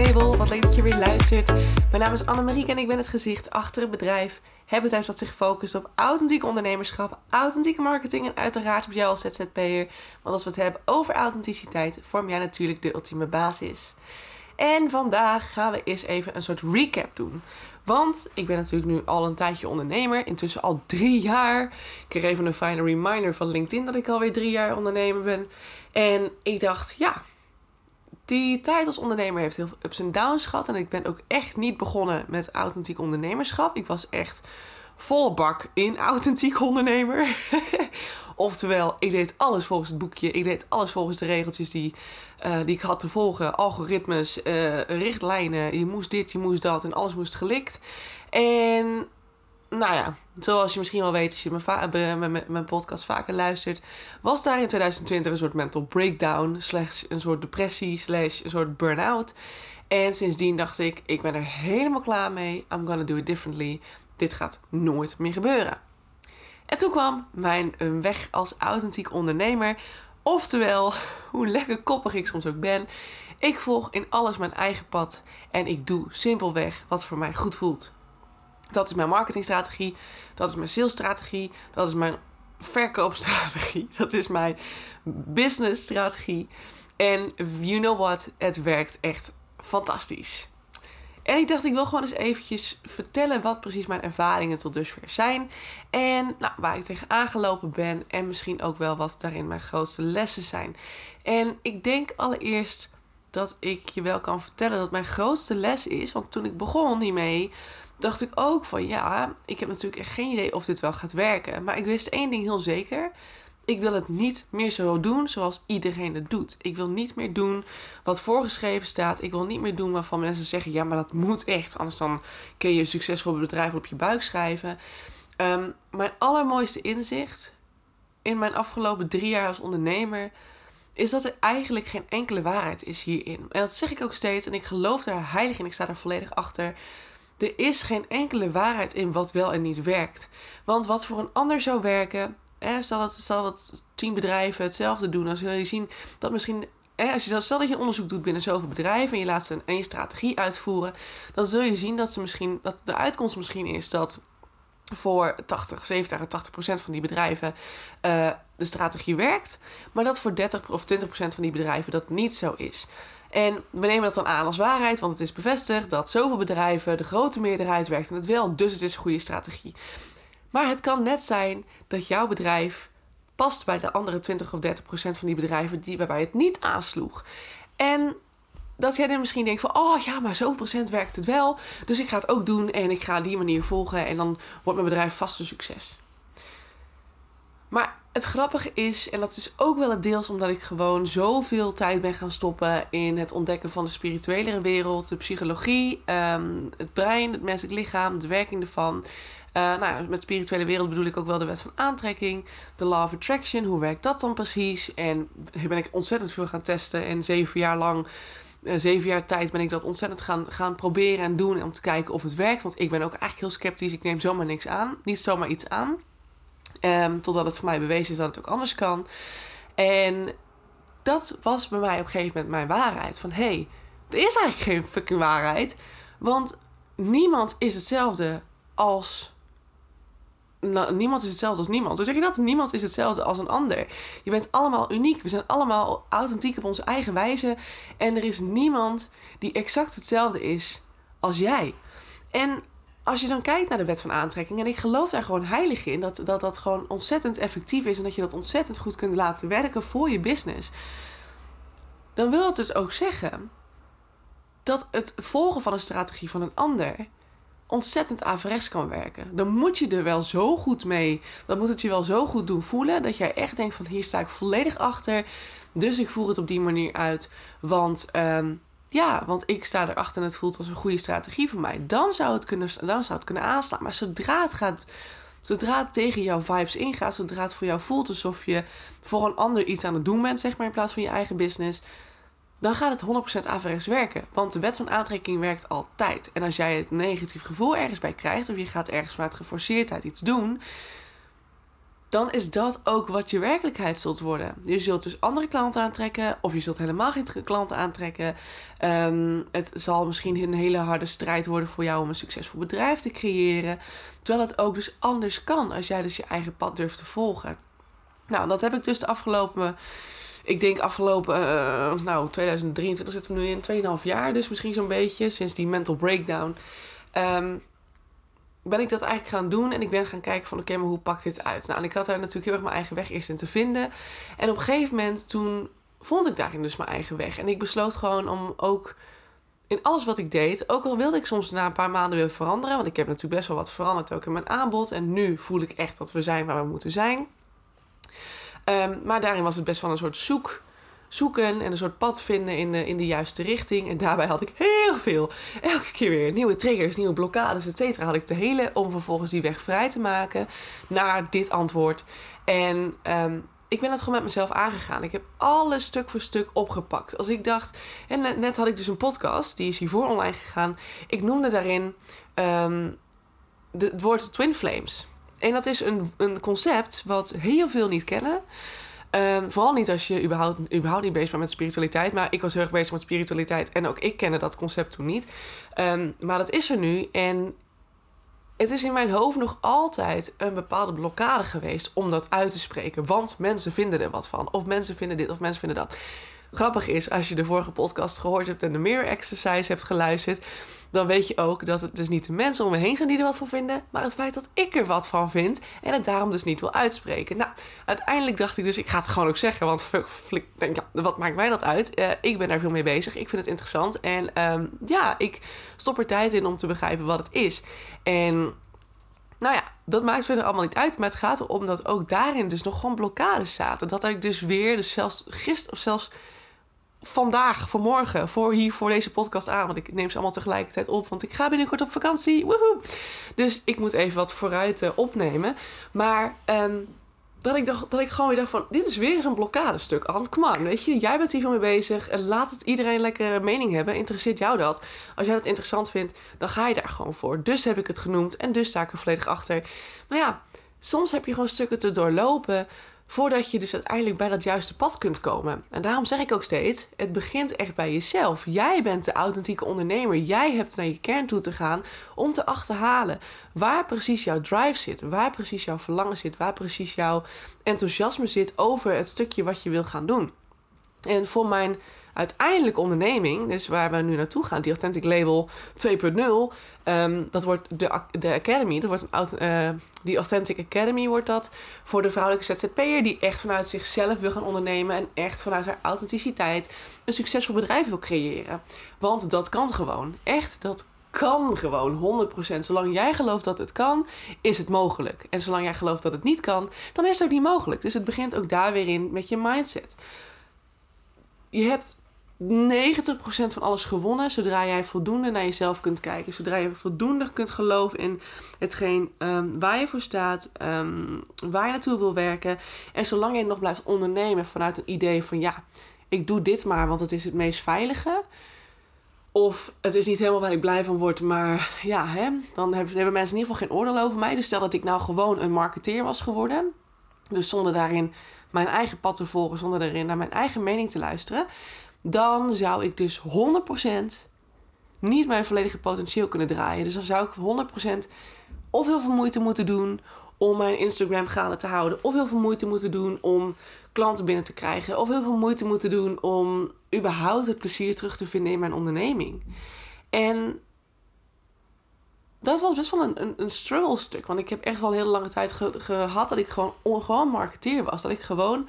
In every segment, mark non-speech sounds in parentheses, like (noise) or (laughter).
Wat leuk dat je weer luistert. Mijn naam is Annemarie en ik ben het gezicht achter het bedrijf. Bedrijf dat zich focust op authentiek ondernemerschap, authentieke marketing en uiteraard op jou als ZZP'er. Want als we het hebben over authenticiteit, vorm jij natuurlijk de ultieme basis. En vandaag gaan we eens even een soort recap doen. Want ik ben natuurlijk nu al een tijdje ondernemer. Intussen al drie jaar. Ik kreeg even een fijne reminder van LinkedIn dat ik alweer drie jaar ondernemer ben. En ik dacht, ja, die tijd als ondernemer heeft heel veel ups en downs gehad. En ik ben ook echt niet begonnen met authentiek ondernemerschap. Ik was echt volle bak in authentiek ondernemer. (laughs) Oftewel, ik deed alles volgens het boekje. Ik deed alles volgens de regeltjes die, uh, die ik had te volgen. Algoritmes, uh, richtlijnen. Je moest dit, je moest dat. En alles moest gelikt. En nou ja, zoals je misschien wel weet als je mijn, mijn, mijn podcast vaker luistert, was daar in 2020 een soort mental breakdown, slash een soort depressie, slash een soort burn-out. En sindsdien dacht ik, ik ben er helemaal klaar mee. I'm gonna do it differently. Dit gaat nooit meer gebeuren. En toen kwam mijn weg als authentiek ondernemer. Oftewel, (laughs) hoe lekker koppig ik soms ook ben. Ik volg in alles mijn eigen pad en ik doe simpelweg wat voor mij goed voelt. Dat is mijn marketingstrategie, dat is mijn salesstrategie, dat is mijn verkoopstrategie, (laughs) dat is mijn businessstrategie. En you know what, het werkt echt fantastisch. En ik dacht, ik wil gewoon eens eventjes vertellen wat precies mijn ervaringen tot dusver zijn. En nou, waar ik tegen aangelopen ben. En misschien ook wel wat daarin mijn grootste lessen zijn. En ik denk allereerst dat ik je wel kan vertellen dat mijn grootste les is. Want toen ik begon hiermee, dacht ik ook van ja, ik heb natuurlijk echt geen idee of dit wel gaat werken. Maar ik wist één ding heel zeker. Ik wil het niet meer zo doen zoals iedereen het doet. Ik wil niet meer doen wat voorgeschreven staat. Ik wil niet meer doen waarvan mensen zeggen: ja, maar dat moet echt. Anders dan kun je een succesvol bedrijf op je buik schrijven. Um, mijn allermooiste inzicht in mijn afgelopen drie jaar als ondernemer is dat er eigenlijk geen enkele waarheid is hierin. En dat zeg ik ook steeds en ik geloof daar heilig in. Ik sta daar volledig achter. Er is geen enkele waarheid in wat wel en niet werkt. Want wat voor een ander zou werken, hè, dat, stel dat tien bedrijven hetzelfde doen, zul je zien dat misschien als je dat, je een onderzoek doet binnen zoveel bedrijven en je laat ze een één strategie uitvoeren, dan zul je zien dat, ze misschien, dat de uitkomst misschien is dat voor 80, 70 80 procent van die bedrijven uh, de strategie werkt, maar dat voor 30 of 20 procent van die bedrijven dat niet zo is. En we nemen dat dan aan als waarheid, want het is bevestigd dat zoveel bedrijven, de grote meerderheid werkt en het wel, dus het is een goede strategie. Maar het kan net zijn dat jouw bedrijf past bij de andere 20 of 30 procent van die bedrijven die, waarbij het niet aansloeg. En dat jij dan misschien denkt van, oh ja, maar zoveel procent werkt het wel. Dus ik ga het ook doen en ik ga die manier volgen en dan wordt mijn bedrijf vast een succes. Maar het grappige is, en dat is ook wel het deels omdat ik gewoon zoveel tijd ben gaan stoppen in het ontdekken van de spirituele wereld, de psychologie, ehm, het brein, het menselijk lichaam, de werking ervan. Uh, nou, met spirituele wereld bedoel ik ook wel de wet van aantrekking, de law of attraction, hoe werkt dat dan precies? En hier ben ik ontzettend veel gaan testen en zeven jaar lang uh, zeven jaar tijd ben ik dat ontzettend gaan, gaan proberen en doen om te kijken of het werkt. Want ik ben ook eigenlijk heel sceptisch. Ik neem zomaar niks aan. Niet zomaar iets aan. Um, totdat het voor mij bewezen is dat het ook anders kan. En dat was bij mij op een gegeven moment mijn waarheid. Van hé, hey, er is eigenlijk geen fucking waarheid. Want niemand is hetzelfde als. Niemand is hetzelfde als niemand. Hoe zeg je dat? Niemand is hetzelfde als een ander. Je bent allemaal uniek. We zijn allemaal authentiek op onze eigen wijze. En er is niemand die exact hetzelfde is als jij. En als je dan kijkt naar de wet van aantrekking, en ik geloof daar gewoon heilig in, dat, dat dat gewoon ontzettend effectief is en dat je dat ontzettend goed kunt laten werken voor je business, dan wil dat dus ook zeggen dat het volgen van een strategie van een ander ontzettend averechts kan werken. Dan moet je er wel zo goed mee, dan moet het je wel zo goed doen voelen dat jij echt denkt van hier sta ik volledig achter, dus ik voer het op die manier uit, want um, ja, want ik sta erachter en het voelt als een goede strategie voor mij. Dan zou het kunnen, dan zou het kunnen aanslaan. Maar zodra het gaat. Zodra het tegen jouw vibes ingaat, zodra het voor jou voelt alsof je voor een ander iets aan het doen bent, zeg maar, in plaats van je eigen business, dan gaat het 100% averechts werken. Want de wet van aantrekking werkt altijd. En als jij het negatief gevoel ergens bij krijgt, of je gaat ergens vanuit geforceerdheid iets doen, dan is dat ook wat je werkelijkheid zult worden. Je zult dus andere klanten aantrekken, of je zult helemaal geen klanten aantrekken. Ehm, het zal misschien een hele harde strijd worden voor jou om een succesvol bedrijf te creëren. Terwijl het ook dus anders kan als jij dus je eigen pad durft te volgen. Nou, dat heb ik dus de afgelopen, ik denk afgelopen, uh, nou 2023 zitten we nu in, 2,5 jaar dus misschien zo'n beetje, sinds die mental breakdown. Um, ben ik dat eigenlijk gaan doen en ik ben gaan kijken van oké, maar hoe pakt dit uit? Nou, en ik had daar natuurlijk heel erg mijn eigen weg eerst in te vinden. En op een gegeven moment toen vond ik daarin dus mijn eigen weg. En ik besloot gewoon om ook in alles wat ik deed, ook al wilde ik soms na een paar maanden weer veranderen, want ik heb natuurlijk best wel wat veranderd ook in mijn aanbod. En nu voel ik echt dat we zijn waar we moeten zijn. Ehm, maar daarin was het best wel een soort zoek zoeken en een soort pad vinden in de, in de juiste richting. En daarbij had ik heel veel, elke keer weer nieuwe triggers, nieuwe blokkades, et cetera. Had ik te hele om vervolgens die weg vrij te maken naar dit antwoord. En ehm, ik ben dat gewoon met mezelf aangegaan. Ik heb alles stuk voor stuk opgepakt. Als ik dacht, en net, had ik dus een podcast, die is hiervoor online gegaan. Ik noemde daarin um, de, het woord Twin Flames. En dat is een, een concept wat heel veel niet kennen. Um, vooral niet als je überhaupt, überhaupt niet bezig bent met spiritualiteit. Maar ik was heel erg bezig met spiritualiteit. En ook ik kende dat concept toen niet. Um, maar dat is er nu. En het is in mijn hoofd nog altijd een bepaalde blokkade geweest om dat uit te spreken. Want mensen vinden er wat van. Of mensen vinden dit of mensen vinden dat. Grappig is, als je de vorige podcast gehoord hebt en de Mirror Exercise hebt geluisterd dan weet je ook dat het dus niet de mensen om me heen zijn die er wat van vinden, maar het feit dat ik er wat van vind en het daarom dus niet wil uitspreken. Nou, uiteindelijk dacht ik dus, ik ga het gewoon ook zeggen, want flik, ja, wat maakt mij dat uit? Uh, ik ben daar veel mee bezig, ik vind het interessant en um, ja, ik stop er tijd in om te begrijpen wat het is. En nou ja, dat maakt verder allemaal niet uit. Maar het gaat erom dat ook daarin dus nog gewoon blokkades zaten. Dat ik dus weer, dus zelfs gisteren of zelfs vandaag, vanmorgen, voor hier voor deze podcast aan. Want ik neem ze allemaal tegelijkertijd op. Want ik ga binnenkort op vakantie. Woehoe! Dus ik moet even wat vooruit uh, opnemen. Maar um, dat, ik dat ik gewoon weer dacht van... Dit is weer zo'n blokkadestuk. Anne, kom aan, weet je. Jij bent hier van mee bezig. Laat het iedereen lekker mening hebben. Interesseert jou dat? Als jij dat interessant vindt, dan ga je daar gewoon voor. Dus heb ik het genoemd. En dus sta ik er volledig achter. Maar ja, soms heb je gewoon stukken te doorlopen voordat je dus uiteindelijk bij dat juiste pad kunt komen. En daarom zeg ik ook steeds: het begint echt bij jezelf. Jij bent de authentieke ondernemer. Jij hebt naar je kern toe te gaan om te achterhalen waar precies jouw drive zit, waar precies jouw verlangen zit, waar precies jouw enthousiasme zit over het stukje wat je wil gaan doen. En voor mijn uiteindelijk onderneming, dus waar we nu naartoe gaan, die Authentic Label 2.0, um, dat wordt de, de Academy, dat wordt een, uh, die Authentic Academy wordt dat voor de vrouwelijke ZZP'er die echt vanuit zichzelf wil gaan ondernemen en echt vanuit haar authenticiteit een succesvol bedrijf wil creëren. Want dat kan gewoon. Echt, dat kan gewoon 100%. Zolang jij gelooft dat het kan, is het mogelijk. En zolang jij gelooft dat het niet kan, dan is het ook niet mogelijk. Dus het begint ook daar weer in met je mindset. Je hebt 90% van alles gewonnen zodra jij voldoende naar jezelf kunt kijken. Zodra je voldoende kunt geloven in hetgeen um, waar je voor staat, um, waar je naartoe wil werken. En zolang je nog blijft ondernemen vanuit een idee van ja, ik doe dit maar, want het is het meest veilige. Of het is niet helemaal waar ik blij van word, maar ja, hè, dan hebben mensen in ieder geval geen oordeel over mij. Dus stel dat ik nou gewoon een marketeer was geworden. Dus zonder daarin mijn eigen pad te volgen, zonder daarin naar mijn eigen mening te luisteren dan zou ik dus 100% niet mijn volledige potentieel kunnen draaien. Dus dan zou ik 100% of heel veel moeite moeten doen om mijn Instagram gaande te houden, of heel veel moeite moeten doen om klanten binnen te krijgen, of heel veel moeite moeten doen om überhaupt het plezier terug te vinden in mijn onderneming. En dat was best wel een, een, een struggle stuk. Want ik heb echt wel een hele lange tijd gehad dat ik gewoon, gewoon marketeer was. Dat ik gewoon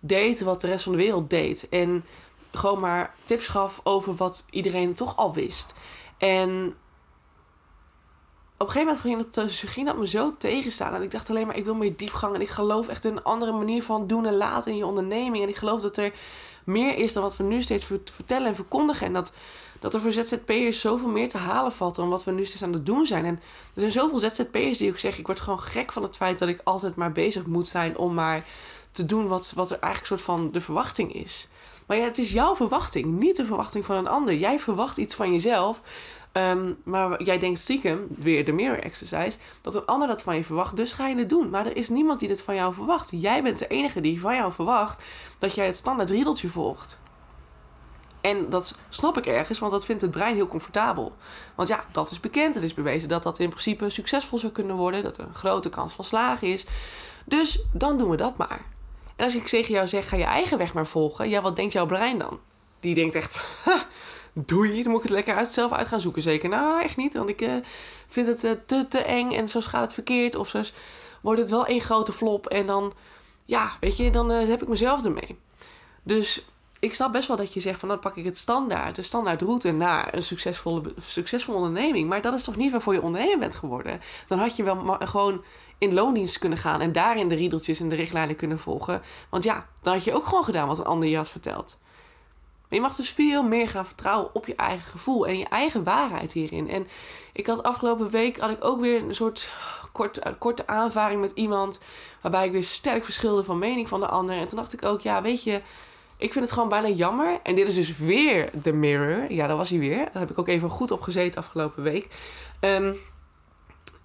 deed wat de rest van de wereld deed. En gewoon maar tips gaf over wat iedereen toch al wist. En op een gegeven moment ging dat, ging dat me zo tegenstaan. En ik dacht alleen maar, ik wil meer diepgang. En ik geloof echt in een andere manier van doen en laten in je onderneming. En ik geloof dat er meer is dan wat we nu steeds vertellen en verkondigen. En dat, dat er voor ZZP'ers zoveel meer te halen valt dan wat we nu steeds aan het doen zijn. En er zijn zoveel ZZP'ers die ook zeggen, ik word gewoon gek van het feit dat ik altijd maar bezig moet zijn om maar te doen wat, wat er eigenlijk soort van de verwachting is. Maar ja, het is jouw verwachting, niet de verwachting van een ander. Jij verwacht iets van jezelf. Ehm, maar jij denkt stiekem, weer de mirror exercise, dat een ander dat van je verwacht. Dus ga je het doen. Maar er is niemand die dit van jou verwacht. Jij bent de enige die van jou verwacht dat jij het standaard riedeltje volgt. En dat snap ik ergens, want dat vindt het brein heel comfortabel. Want ja, dat is bekend. Het is bewezen dat dat in principe succesvol zou kunnen worden. Dat er een grote kans van slagen is. Dus dan doen we dat maar. En als ik tegen jou zeg, ga je eigen weg maar volgen. Ja, wat denkt jouw brein dan? Die denkt echt, doei, dan moet ik het lekker uit, zelf uit gaan zoeken. Zeker, nou echt niet, want ik uh, vind het uh, te, te eng en zo gaat het verkeerd. Of zo wordt het wel één grote flop en dan, ja, weet je, dan uh, heb ik mezelf ermee. Dus ik snap best wel dat je zegt van dan pak ik het standaard, de standaard route naar een succesvolle, succesvolle onderneming. Maar dat is toch niet waarvoor je ondernemer bent geworden? Dan had je wel gewoon in loondienst kunnen gaan en daarin de riedeltjes en de richtlijnen kunnen volgen. Want ja, dan had je ook gewoon gedaan wat een ander je had verteld. Je mag dus veel meer gaan vertrouwen op je eigen gevoel en je eigen waarheid hierin. En ik had afgelopen week had ik ook weer een soort kort, uh, korte aanvaring met iemand. Waarbij ik weer sterk verschilde van mening van de ander. En toen dacht ik ook, ja, weet je, ik vind het gewoon bijna jammer. En dit is dus weer de mirror. Ja, dat was hij weer. Daar heb ik ook even goed op gezeten afgelopen week. Um,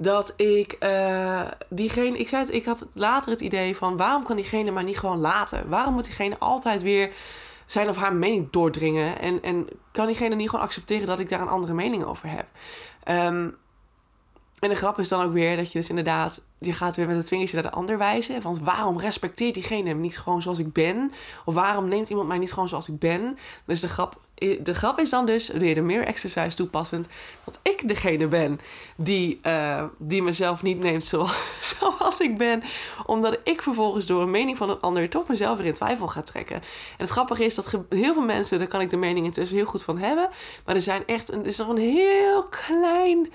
dat ik uh, diegene, ik zei ik had later het idee van waarom kan diegene maar niet gewoon laten? Waarom moet diegene altijd weer zijn of haar mening doordringen? En, en kan diegene niet gewoon accepteren dat ik daar een andere mening over heb? Um, en de grap is dan ook weer dat je dus inderdaad, je gaat weer met een vingertje naar de ander wijzen. Want waarom respecteert diegene me niet gewoon zoals ik ben? Of waarom neemt iemand mij niet gewoon zoals ik ben? Dus de grap, de grap is dan dus, weer de meer exercise toepassend, dat ik degene ben die, uh, die mezelf niet neemt (laughs) zoals, ik ben. Omdat ik vervolgens door een mening van een ander toch mezelf weer in twijfel ga trekken. En het grappige is dat heel veel mensen, daar kan ik de mening intussen heel goed van hebben. Maar er zijn echt, er is nog een heel klein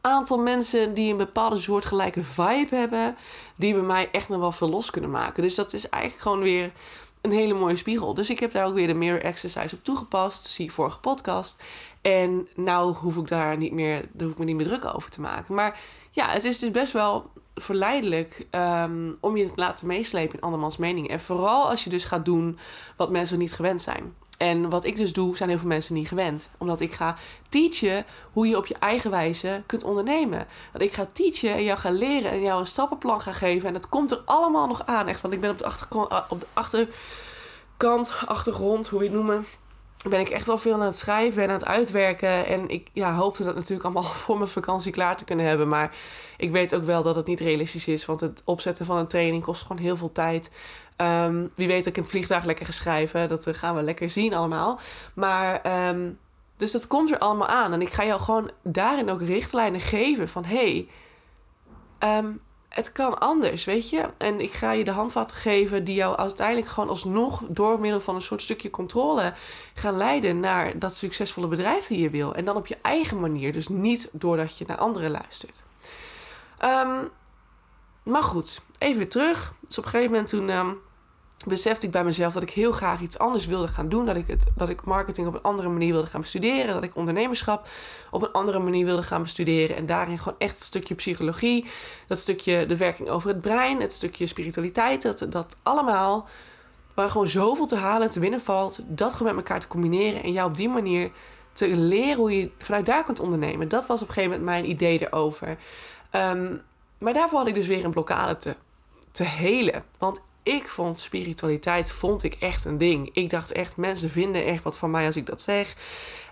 aantal mensen die een bepaalde soortgelijke vibe hebben, die bij mij echt nog wel veel los kunnen maken. Dus dat is eigenlijk gewoon weer een hele mooie spiegel. Dus ik heb daar ook weer de mirror exercise op toegepast. Zie vorige podcast. En nou hoef ik daar niet meer, daar hoef ik me niet meer druk over te maken. Maar ja, het is dus best wel verleidelijk um, om je te laten meeslepen in andermans mening. En vooral als je dus gaat doen wat mensen niet gewend zijn. En wat ik dus doe, zijn heel veel mensen niet gewend. Omdat ik ga teachen hoe je op je eigen wijze kunt ondernemen. Dat ik ga teachen en jou ga leren en jou een stappenplan ga geven. En dat komt er allemaal nog aan. Echt, want ik ben op de, eh, op de achterkant, achtergrond, hoe je het noemen ben ik echt wel veel aan het schrijven en aan het uitwerken. En ik ja, hoopte dat natuurlijk allemaal (laughs) voor mijn vakantie klaar te kunnen hebben. Maar ik weet ook wel dat het niet realistisch is. Want het opzetten van een training kost gewoon heel veel tijd. Ehm, wie weet ik in het vliegtuig lekker ga schrijven. Dat eh, gaan we lekker zien allemaal. Maar um, dus dat komt er allemaal aan. En ik ga jou gewoon daarin ook richtlijnen geven van... Hey, um, het kan anders, weet je. En ik ga je de handvatten geven die jou uiteindelijk gewoon alsnog door middel van een soort stukje controle gaan leiden naar dat succesvolle bedrijf die je wil. En dan op je eigen manier, dus niet doordat je naar anderen luistert. Maar goed, even weer terug. Dus op een gegeven moment toen besefte ik bij mezelf dat ik heel graag iets anders wilde gaan doen. Dat ik, het, dat ik marketing op een andere manier wilde gaan bestuderen. Dat ik ondernemerschap op een andere manier wilde gaan bestuderen. En daarin gewoon echt een stukje psychologie. Dat stukje de werking over het brein. Het stukje spiritualiteit. Dat, dat allemaal waar gewoon zoveel te halen en te winnen valt. Dat gewoon met elkaar te combineren. En jou op die manier te leren hoe je vanuit daar kunt ondernemen. Dat was op een gegeven moment mijn idee erover. Um, maar daarvoor had ik dus weer een blokkade te, te helen. Want ik vond spiritualiteit vond ik echt een ding. Ik dacht echt, mensen vinden echt wat van mij als ik dat zeg.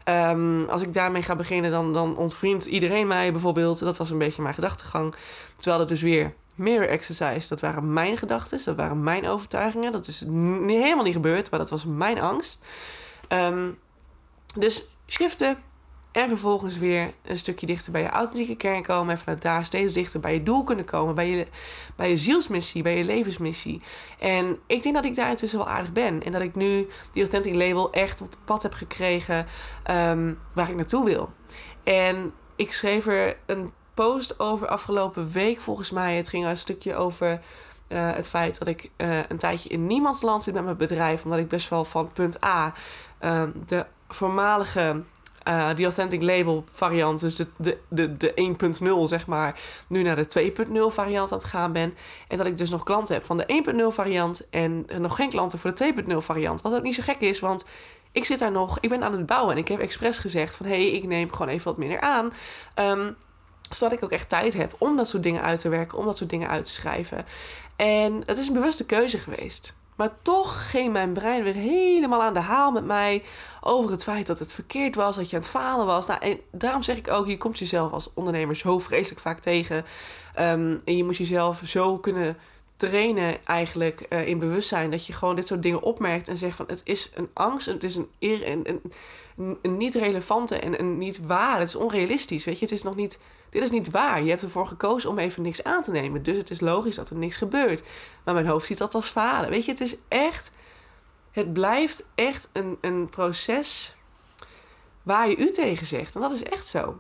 Um, als ik daarmee ga beginnen, dan, dan ontvriendt iedereen mij bijvoorbeeld. Dat was een beetje mijn gedachtegang. Terwijl het dus weer mirror exercise, dat waren mijn gedachten, dat waren mijn overtuigingen. Dat is helemaal niet gebeurd, maar dat was mijn angst. Um, dus shiften, en vervolgens weer een stukje dichter bij je authentieke kern komen. En vanuit daar steeds dichter bij je doel kunnen komen. Bij je, bij je zielsmissie, bij je levensmissie. En ik denk dat ik daar intussen wel aardig ben. En dat ik nu die Authentic Label echt op het pad heb gekregen um, waar ik naartoe wil. En ik schreef er een post over afgelopen week volgens mij. Het ging een stukje over... Uh, het feit dat ik uh, een tijdje in niemands land zit met mijn bedrijf. Omdat ik best wel van punt A, uh, de voormalige uh, die Authentic Label variant, dus de, de, de, de 1.0 zeg maar, nu naar de 2.0 variant aan het gaan ben. En dat ik dus nog klanten heb van de 1.0 variant en nog geen klanten voor de 2.0 variant. Wat ook niet zo gek is, want ik zit daar nog, ik ben aan het bouwen en ik heb expres gezegd van hé, hey, ik neem gewoon even wat minder aan. Um, zodat ik ook echt tijd heb om dat soort dingen uit te werken, om dat soort dingen uit te schrijven. En het is een bewuste keuze geweest. Maar toch ging mijn brein weer helemaal aan de haal met mij over het feit dat het verkeerd was, dat je aan het falen was. Nou, en daarom zeg ik ook, je komt jezelf als ondernemer zo vreselijk vaak tegen. Um, en je moet jezelf zo kunnen trainen eigenlijk uh, in bewustzijn. Dat je gewoon dit soort dingen opmerkt en zegt van het is een angst, het is een, een niet relevante en een niet waar. Het is onrealistisch, weet je. Het is nog niet, dit is niet waar. Je hebt ervoor gekozen om even niks aan te nemen. Dus het is logisch dat er niks gebeurt. Maar mijn hoofd ziet dat als falen. Weet je, het is echt, het blijft echt een, een proces waar je u tegen zegt. En dat is echt zo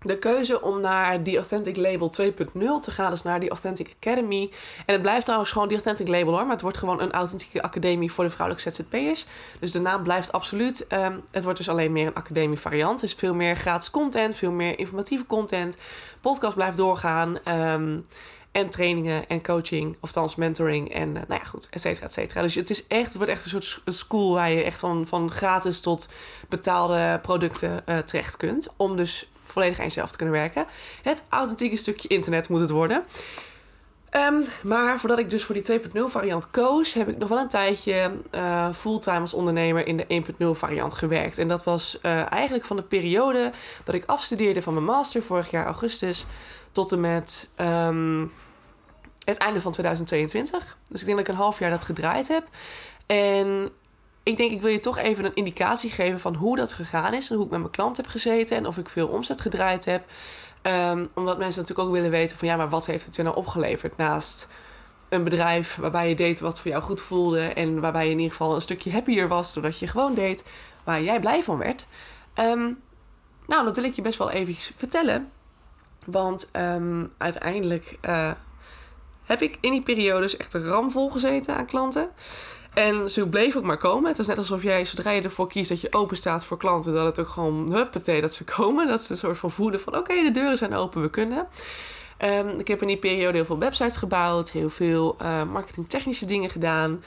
de keuze om naar die Authentic Label 2.0 te gaan, dus naar die Authentic Academy. En het blijft trouwens gewoon die Authentic Label hoor, maar het wordt gewoon een authentieke academie voor de vrouwelijke ZZP'ers. Dus de naam blijft absoluut. Um, het wordt dus alleen meer een academie variant. Dus veel meer gratis content, veel meer informatieve content. Podcast blijft doorgaan. Um, en trainingen en coaching, of thans mentoring en uh, nou ja, goed, et cetera, et cetera. Dus het is echt, het wordt echt een soort school waar je echt van, van gratis tot betaalde producten uh, terecht kunt. Om dus volledig aan jezelf te kunnen werken. Het authentieke stukje internet moet het worden. Um, maar voordat ik dus voor die 2.0 variant koos, heb ik nog wel een tijdje uh, fulltime als ondernemer in de 1.0 variant gewerkt. En dat was uh, eigenlijk van de periode dat ik afstudeerde van mijn master vorig jaar augustus tot en met um, het einde van 2022. Dus ik denk dat ik een half jaar dat gedraaid heb. En ik denk, ik wil je toch even een indicatie geven van hoe dat gegaan is. En hoe ik met mijn klant heb gezeten. En of ik veel omzet gedraaid heb. Um, omdat mensen natuurlijk ook willen weten van ja, maar wat heeft het je nou opgeleverd naast een bedrijf waarbij je deed wat voor jou goed voelde. En waarbij je in ieder geval een stukje happier was. Doordat je gewoon deed waar jij blij van werd. Um, nou, dat wil ik je best wel even vertellen. Want um, uiteindelijk uh, heb ik in die periodes echt ramvol gezeten aan klanten. En ze bleef ook maar komen. Het is net alsof jij, zodra je ervoor kiest dat je open staat voor klanten, dat het ook gewoon huppatee dat ze komen. Dat ze een soort van voelen van oké, de deuren zijn open, we kunnen. Um, ik heb in die periode heel veel websites gebouwd, heel veel uh, marketingtechnische dingen gedaan.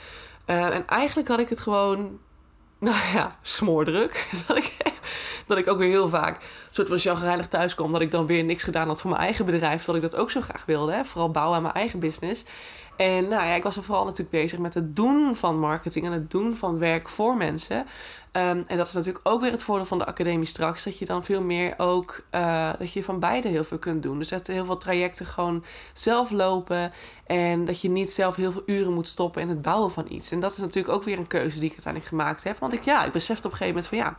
Uh, en eigenlijk had ik het gewoon, (laughs) nou ja, smoordruk. (laughs) dat ik echt, dat ik ook weer heel vaak soort van chagrijnig thuis kwam. Dat ik dan weer niks gedaan had voor mijn eigen bedrijf. Dat ik dat ook zo graag wilde. Hè? Vooral bouwen aan mijn eigen business. En nou ja, ik was er vooral natuurlijk bezig met het doen van marketing en het doen van werk voor mensen. Um, en dat is natuurlijk ook weer het voordeel van de academie straks. Dat je dan veel meer ook, uh, dat je van beide heel veel kunt doen. Dus dat heel veel trajecten gewoon zelf lopen. En dat je niet zelf heel veel uren moet stoppen in het bouwen van iets. En dat is natuurlijk ook weer een keuze die ik uiteindelijk gemaakt heb. Want ik, ja, ik besefte op een gegeven moment van ja,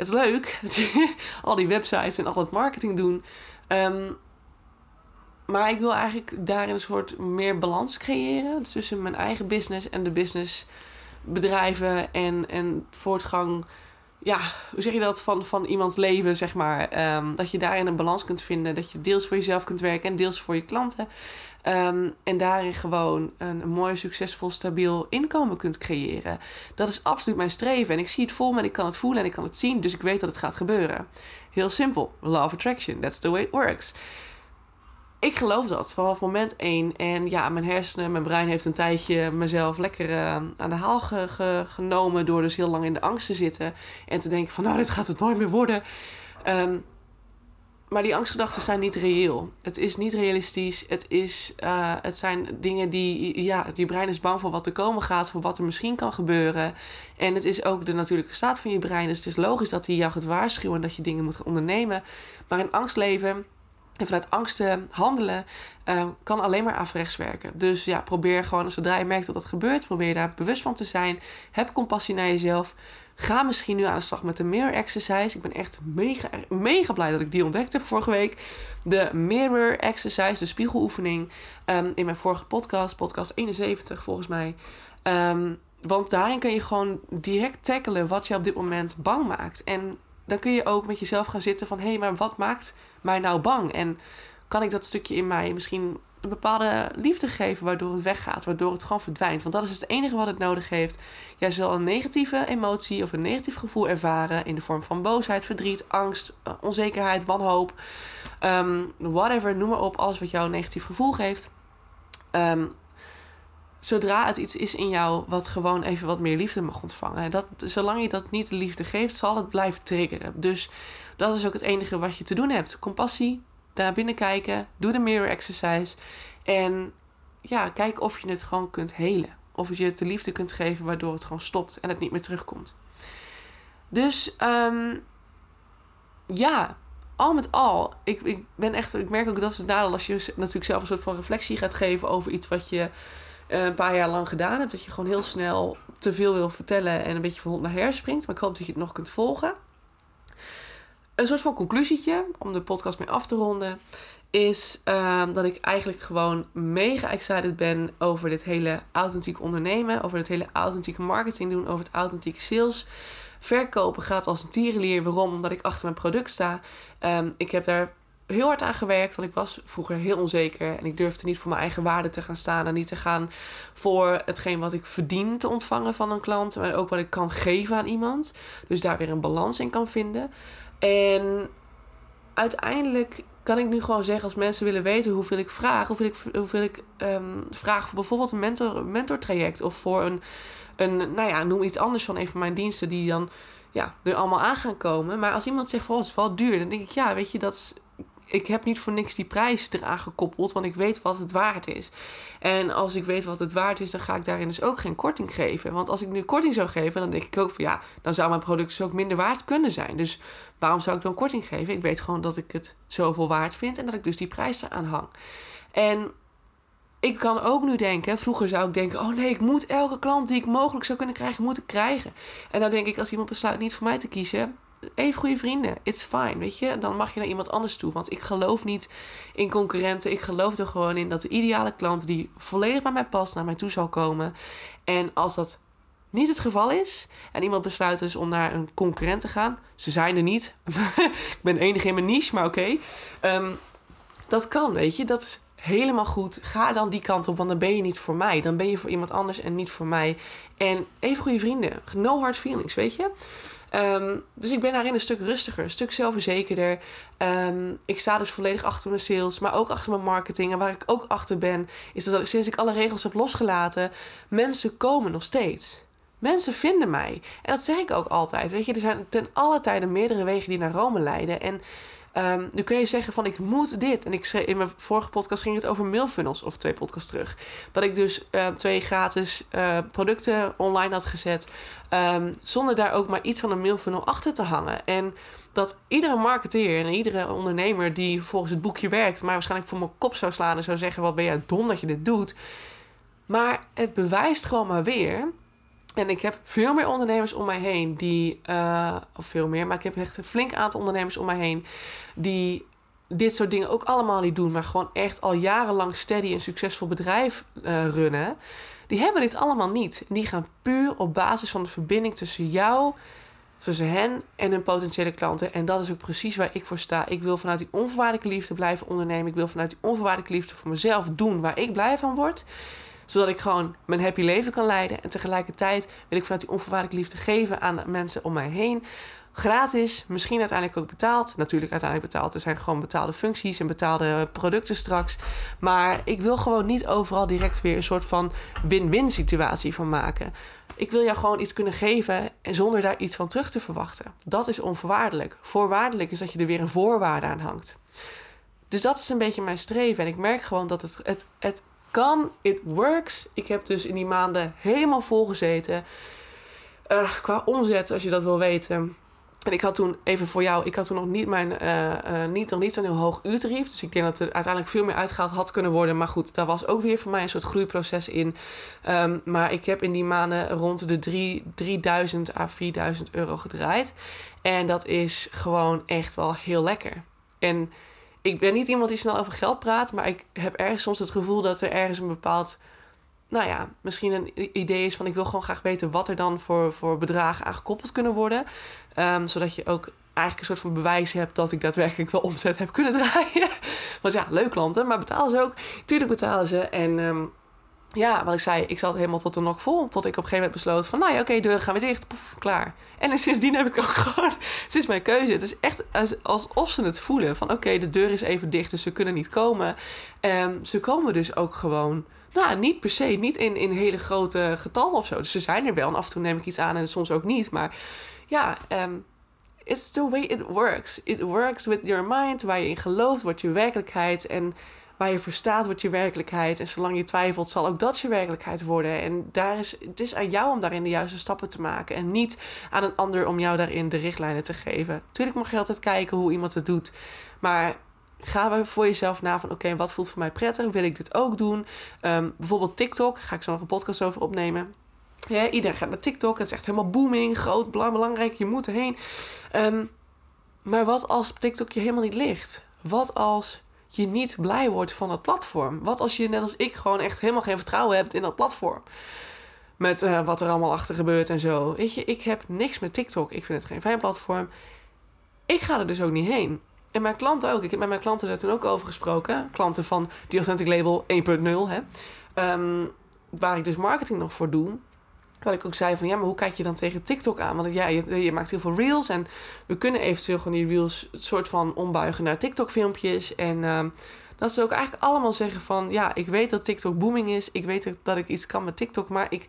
het is leuk. (laughs) al die websites en al dat marketing doen. Um, maar ik wil eigenlijk daarin een soort meer balans creëren tussen mijn eigen business en de businessbedrijven en, en voortgang. Ja, hoe zeg je dat? Van, van iemands leven, zeg maar. Um, dat je daarin een balans kunt vinden. Dat je deels voor jezelf kunt werken en deels voor je klanten. Um, en daarin gewoon een, mooi, succesvol, stabiel inkomen kunt creëren. Dat is absoluut mijn streven. En ik zie het voor me en ik kan het voelen en ik kan het zien. Dus ik weet dat het gaat gebeuren. Heel simpel. Law of attraction. That's the way it works ik geloof dat vanaf moment één. En ja, mijn hersenen, mijn brein heeft een tijdje mezelf lekker uh, aan de haal ge, genomen. Door dus heel lang in de angst te zitten. En te denken van nou, dit gaat het nooit meer worden. Um, maar die angstgedachten zijn niet reëel. Het is niet realistisch. Het, is, uh, het zijn dingen die... Ja, je brein is bang voor wat er komen gaat. Voor wat er misschien kan gebeuren. En het is ook de natuurlijke staat van je brein. Dus het is logisch dat hij jou gaat waarschuwen... dat je dingen moet ondernemen. Maar in angst leven en vanuit angsten handelen uh, kan alleen maar afrechts werken. Dus ja, probeer gewoon, zodra je merkt dat dat gebeurt, probeer daar bewust van te zijn. Heb compassie naar jezelf. Ga misschien nu aan de slag met de mirror exercise. Ik ben echt mega, mega blij dat ik die ontdekt heb vorige week. De mirror exercise, de spiegeloefening. Um, in mijn vorige podcast, podcast 71 volgens mij. Um, want daarin kun je gewoon direct tackelen wat je op dit moment bang maakt. En dan kun je ook met jezelf gaan zitten van... hé, hey, maar wat maakt mij nou bang? En kan ik dat stukje in mij misschien een bepaalde liefde geven waardoor het weggaat, waardoor het gewoon verdwijnt. Want dat is het enige wat het nodig heeft. Jij zal een negatieve emotie of een negatief gevoel ervaren in de vorm van boosheid, verdriet, angst, eh, onzekerheid, wanhoop. Ehm, whatever, noem maar op, alles wat jou een negatief gevoel geeft. Ehm, zodra het iets is in jou wat gewoon even wat meer liefde mag ontvangen. Dat, zolang je dat niet de liefde geeft, zal het blijven triggeren. Dus dat is ook het enige wat je te doen hebt. Compassie, daar binnen kijken, doe de mirror exercise. En ja, kijk of je het gewoon kunt helen. Of je het de liefde kunt geven waardoor het gewoon stopt en het niet meer terugkomt. Dus um, ja, al met al, ik, ik ben echt, ik merk ook dat het nadeel als je natuurlijk zelf een soort van reflectie gaat geven over iets wat je uh, een paar jaar lang gedaan hebt. Dat je gewoon heel snel te veel wil vertellen en een beetje van hond naar her springt. Maar ik hoop dat je het nog kunt volgen. Een soort van conclusietje, om de podcast mee af te ronden, is uh, dat ik eigenlijk gewoon mega excited ben over dit hele authentiek ondernemen, over het hele authentieke marketing doen, over het authentieke sales. Verkopen gaat als een tierenlier. Waarom? Omdat ik achter mijn product sta. Um, ik heb daar heel hard aan gewerkt, want ik was vroeger heel onzeker en ik durfde niet voor mijn eigen waarde te gaan staan en niet te gaan voor hetgeen wat ik verdien te ontvangen van een klant, maar ook wat ik kan geven aan iemand. Dus daar weer een balans in kan vinden. En uiteindelijk kan ik nu gewoon zeggen, als mensen willen weten hoeveel ik vraag, hoeveel ik, hoeveel ik um, vraag voor bijvoorbeeld een mentor, mentortraject of voor een, een, nou ja, noem iets anders van een van mijn diensten die dan ja, er allemaal aan gaan komen. Maar als iemand zegt, van, oh, het is wel duur, dan denk ik, ja, weet je, dat is ik heb niet voor niks die prijs eraan gekoppeld, want ik weet wat het waard is. En als ik weet wat het waard is, dan ga ik daarin dus ook geen korting geven. Want als ik nu korting zou geven, dan denk ik ook van ja, dan zou mijn product dus ook minder waard kunnen zijn. Dus waarom zou ik dan korting geven? Ik weet gewoon dat ik het zoveel waard vind en dat ik dus die prijs eraan hang. En ik kan ook nu denken, vroeger zou ik denken: oh nee, ik moet elke klant die ik mogelijk zou kunnen krijgen, moet ik krijgen. En dan denk ik, als iemand besluit niet voor mij te kiezen, even goede vrienden. It's fine, weet je. Dan mag je naar iemand anders toe. Want ik geloof niet in concurrenten. Ik geloof er gewoon in dat de ideale klant die volledig bij mij past, naar mij toe zal komen. En als dat niet het geval is en iemand besluit dus om naar een concurrent te gaan, ze zijn er niet. (laughs) ik ben enige in mijn niche, maar oké. Ehm, dat kan, weet je. Dat is helemaal goed. Ga dan die kant op, want dan ben je niet voor mij. Dan ben je voor iemand anders en niet voor mij. En even goede vrienden. No hard feelings, weet je. Ehm, dus ik ben daarin een stuk rustiger, een stuk zelfverzekerder. Um, ik sta dus volledig achter mijn sales, maar ook achter mijn marketing. En waar ik ook achter ben, is dat sinds ik alle regels heb losgelaten, mensen komen nog steeds. Mensen vinden mij. En dat zeg ik ook altijd. Weet je, er zijn ten alle tijden meerdere wegen die naar Rome leiden. En Um, nu kun je zeggen van ik moet dit. En ik in mijn vorige podcast ging het over mailfunnels, of twee podcasts terug. Dat ik dus uh, twee gratis uh, producten online had gezet. Um, zonder daar ook maar iets van een mailfunnel achter te hangen. En dat iedere marketeer en iedere ondernemer die volgens het boekje werkt, maar waarschijnlijk voor mijn kop zou slaan en zou zeggen: Wat ben jij dom dat je dit doet. Maar het bewijst gewoon maar weer en ik heb veel meer ondernemers om mij heen die, uh, of veel meer, maar ik heb echt een flink aantal ondernemers om mij heen die dit soort dingen ook allemaal niet doen, maar gewoon echt al jarenlang steady een succesvol bedrijf uh, runnen. Die hebben dit allemaal niet. Die gaan puur op basis van de verbinding tussen jou, tussen hen en hun potentiële klanten. En dat is ook precies waar ik voor sta. Ik wil vanuit die onvoorwaardelijke liefde blijven ondernemen. Ik wil vanuit die onvoorwaardelijke liefde voor mezelf doen waar ik blij van word zodat ik gewoon mijn happy leven kan leiden. En tegelijkertijd wil ik vanuit die onvoorwaardelijke liefde geven aan mensen om mij heen. Gratis, misschien uiteindelijk ook betaald. Natuurlijk uiteindelijk betaald. Er zijn gewoon betaalde functies en betaalde producten straks. Maar ik wil gewoon niet overal direct weer een soort van win-win situatie van maken. Ik wil jou gewoon iets kunnen geven en zonder daar iets van terug te verwachten. Dat is onvoorwaardelijk. Voorwaardelijk is dat je er weer een voorwaarde aan hangt. Dus dat is een beetje mijn streven. En ik merk gewoon dat het, het, het kan, it works. Ik heb dus in die maanden helemaal vol gezeten. Uh, qua omzet, als je dat wil weten. En ik had toen, even voor jou, ik had toen nog niet mijn, uh, uh, niet, nog niet zo'n heel hoog uurtarief. Dus ik denk dat er uiteindelijk veel meer uitgehaald had kunnen worden. Maar goed, daar was ook weer voor mij een soort groeiproces in. Um, maar ik heb in die maanden rond de 3, 3000 à 4000 euro gedraaid. En dat is gewoon echt wel heel lekker. En ik ben niet iemand die snel over geld praat, maar ik heb ergens soms het gevoel dat er ergens een bepaald, nou ja, misschien een idee is van ik wil gewoon graag weten wat er dan voor, voor bedragen aan gekoppeld kunnen worden. Um, zodat je ook eigenlijk een soort van bewijs heb dat ik daadwerkelijk wel omzet heb kunnen (laughs) draaien. Want ja, leuk klanten, maar betalen ze ook? Tuurlijk betalen ze. En ehm, ja, wat ik zei, ik zat helemaal tot de nok vol. Tot ik op een gegeven moment besloot van, nou ja, oké, deur gaan we dicht. Poef, klaar. En (laughs) sindsdien heb ik ook gewoon, is mijn keuze. Het is echt alsof ze het voelen. Van oké, de deur is even dicht, dus ze kunnen niet komen. En ze komen dus ook gewoon, nou, niet per se, niet in, in hele grote getallen of zo. Dus ze zijn er wel en af en toe neem ik iets aan en soms ook niet. Maar ja, um, it's the way it works. It works with your mind, waar je in gelooft, wordt je werkelijkheid. En waar je voor staat, wordt je werkelijkheid. En zolang je twijfelt, zal ook dat je werkelijkheid worden. En daar is, het is aan jou om daarin de juiste stappen te maken. En niet aan een ander om jou daarin de richtlijnen te geven. Tuurlijk mag je altijd kijken hoe iemand het doet. Maar ga voor jezelf na van oké, wat voelt voor mij prettig? Wil ik dit ook doen? Ehm, bijvoorbeeld TikTok, ga ik zo nog een podcast over opnemen. Iedereen gaat naar TikTok. Het is echt helemaal booming, groot, belangrijk. Je moet erheen. Um, maar wat als TikTok je helemaal niet ligt? Wat als je niet blij wordt van dat platform? Wat als je net als ik gewoon echt helemaal geen vertrouwen hebt in dat platform? Met uh, wat er allemaal achter gebeurt en zo. Weet je, ik heb niks met TikTok. Ik vind het geen fijn platform. Ik ga er dus ook niet heen. En mijn klanten ook. Ik heb met mijn klanten daar toen ook over gesproken. Klanten van die Authentic Label 1.0, hè. Um, waar ik dus marketing nog voor doe. Wat ik ook zei van ja, maar hoe kijk je dan tegen TikTok aan? Want ja, je, maakt heel veel reels en we kunnen eventueel gewoon die reels soort van ombuigen naar TikTok-filmpjes. En uh, dat ze ook eigenlijk allemaal zeggen van ja, ik weet dat TikTok booming is. Ik weet dat ik iets kan met TikTok, maar ik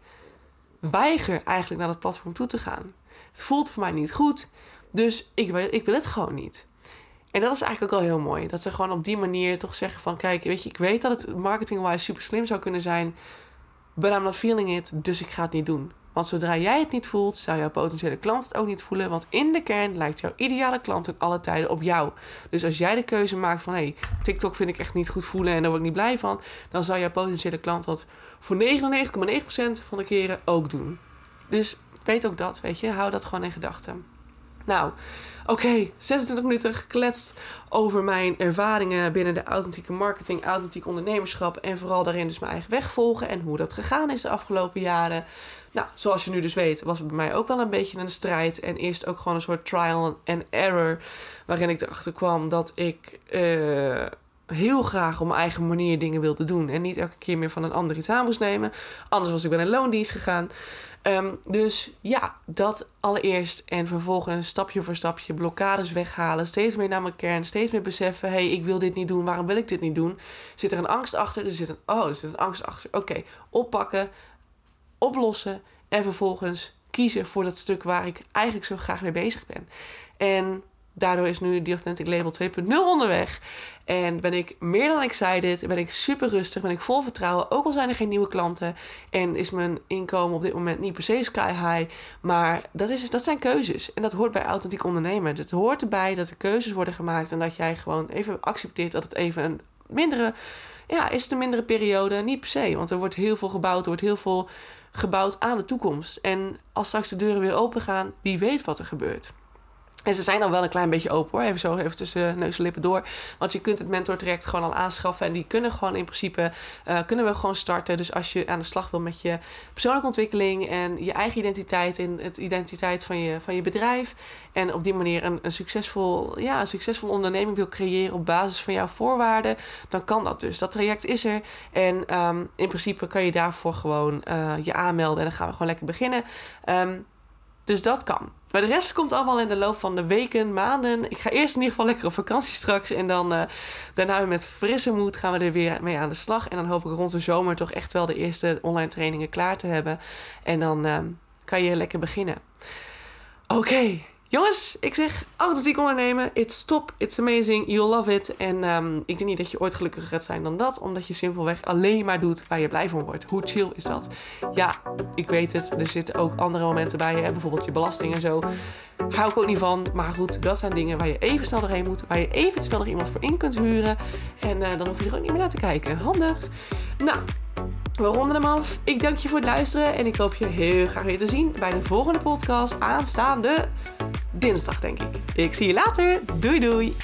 weiger eigenlijk naar dat platform toe te gaan. Het voelt voor mij niet goed, dus ik, ik wil het gewoon niet. En dat is eigenlijk ook wel heel mooi. Dat ze gewoon op die manier toch zeggen van... kijk, weet je, ik weet dat het marketing-wise super slim zou kunnen zijn but I'm not feeling it, dus ik ga het niet doen. Want zodra jij het niet voelt, zou jouw potentiële klant het ook niet voelen. Want in de kern lijkt jouw ideale klant in alle tijden op jou. Dus als jij de keuze maakt van hé, hey, TikTok vind ik echt niet goed voelen en daar word ik niet blij van, dan zou jouw potentiële klant dat voor 99,9% van de keren ook doen. Dus weet ook dat, weet je, hou dat gewoon in gedachten. Nou, Oké, 26 minuten gekletst over mijn ervaringen binnen de authentieke marketing, authentiek ondernemerschap en vooral daarin dus mijn eigen weg volgen en hoe dat gegaan is de afgelopen jaren. Nou, zoals je nu dus weet, was het bij mij ook wel een beetje een strijd en eerst ook gewoon een soort trial and error, waarin ik erachter kwam dat ik uh, heel graag op mijn eigen manier dingen wilde doen en niet elke keer meer van een ander iets aan moest nemen. Anders was ik bij een loondienst gegaan. Um, dus ja, dat allereerst. En vervolgens stapje voor stapje blokkades weghalen. Steeds meer naar mijn kern. Steeds meer beseffen: hé, hey, ik wil dit niet doen. Waarom wil ik dit niet doen? Zit er een angst achter? Er zit een, oh, er zit een angst achter. Oké, oppakken, oplossen. En vervolgens kiezen voor dat stuk waar ik eigenlijk zo graag mee bezig ben. En daardoor is nu die Authentic Label 2.0 onderweg. En ben ik meer dan excited. Ben ik super rustig. Ben ik vol vertrouwen. Ook al zijn er geen nieuwe klanten. En is mijn inkomen op dit moment niet per se sky high. Maar dat, is, dat zijn keuzes. En dat hoort bij authentiek ondernemen. Het hoort erbij dat er keuzes worden gemaakt. En dat jij gewoon even accepteert dat het even een mindere. Ja, is een mindere periode? Niet per se. Want er wordt heel veel gebouwd. Er wordt heel veel gebouwd aan de toekomst. En als straks de deuren weer open gaan, wie weet wat er gebeurt. En ze zijn dan wel een klein beetje open hoor. Even zo even tussen neus en lippen door. Want je kunt het mentor direct gewoon al aanschaffen. En die kunnen gewoon in principe uh, kunnen we gewoon starten. Dus als je aan de slag wil met je persoonlijke ontwikkeling en je eigen identiteit en het identiteit van je, van je bedrijf. En op die manier een, een, succesvol, ja, een succesvol onderneming wil creëren op basis van jouw voorwaarden. Dan kan dat dus. Dat traject is er. En um, in principe kan je daarvoor gewoon uh, je aanmelden. En dan gaan we gewoon lekker beginnen. Um, dus dat kan. Maar de rest komt allemaal in de loop van de weken, maanden. Ik ga eerst in ieder geval lekker op vakantie straks. En dan uh, daarna met frisse moed gaan we er weer mee aan de slag. En dan hoop ik rond de zomer toch echt wel de eerste online trainingen klaar te hebben. En dan uh, kan je lekker beginnen. Oké, Jongens, ik zeg authentiek ondernemen. It's top, it's amazing, you'll love it. En um, ik denk niet dat je ooit gelukkiger gaat zijn dan dat. Omdat je simpelweg alleen maar doet waar je blij van wordt. Hoe chill is dat? Ja, ik weet het. Er zitten ook andere momenten bij. Hè? Bijvoorbeeld je belasting en zo. Hou ik ook niet van. Maar goed, dat zijn dingen waar je even snel doorheen moet. Waar je eventueel nog iemand voor in kunt huren. En uh, dan hoef je er ook niet meer naar te kijken. Handig. Nou, we ronden hem af. Ik dank je voor het luisteren en ik hoop je heel graag weer te zien bij de volgende podcast aanstaande dinsdag, denk ik. Ik zie je later. Doei doei.